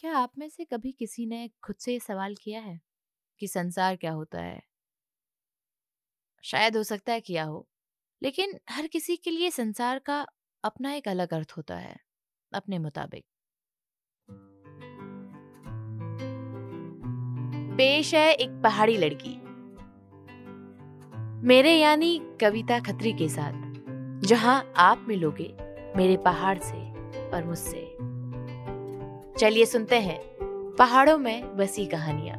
क्या आप में से कभी किसी ने खुद से ये सवाल किया है? कि संसार क्या होता है? शायद हो सकता है किया हो। लेकिन हर किसी के लिए संसार का अपना एक अलग अर्थ होता है, अपने मुताबिक। पेश है एक पहाड़ी लड़की। मेरे यानी कविता खत्री के साथ, जहाँ आप मिलोगे मेरे पहाड़ से और मुझसे। चलिए सुनते हैं पहाड़ों में बसी कहानियाँ।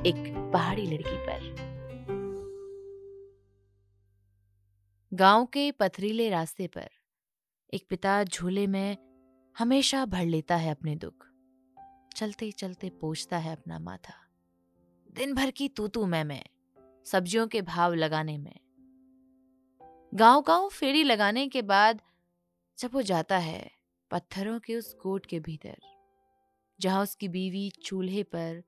एक पहाड़ी लड़की पर। गाँव के पथरीले रास्ते पर एक पिता झूले में हमेशा भर लेता है अपने दुख। चलते चलते पोछता है अपना माथा दिन भर की तू तू मैं मैं, सब्जियों के भाव लगाने में? गाँव गाँव फेरी लगाने के बाद जब वो जाता है पत्थरों के उस कोट के भीतर, जहाँ उसकी बीवी चूल्हे पर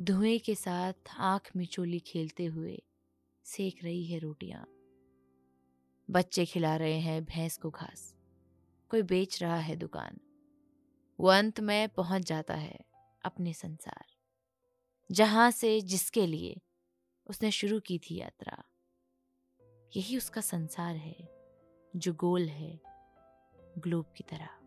धुएँ के साथ आँख मिचोली खेलते हुए सेक रही है रोटियाँ। बच्चे खिला रहे हैं भैंस को घास। कोई बेच रहा है दुकान। वो अंत में पहुँच जाता है अपने संसार, जहाँ से जिसके लिए उसने शुरू की थी यात्रा। यही उसका संसार है, जो गोल है, ग्लोब की तरह।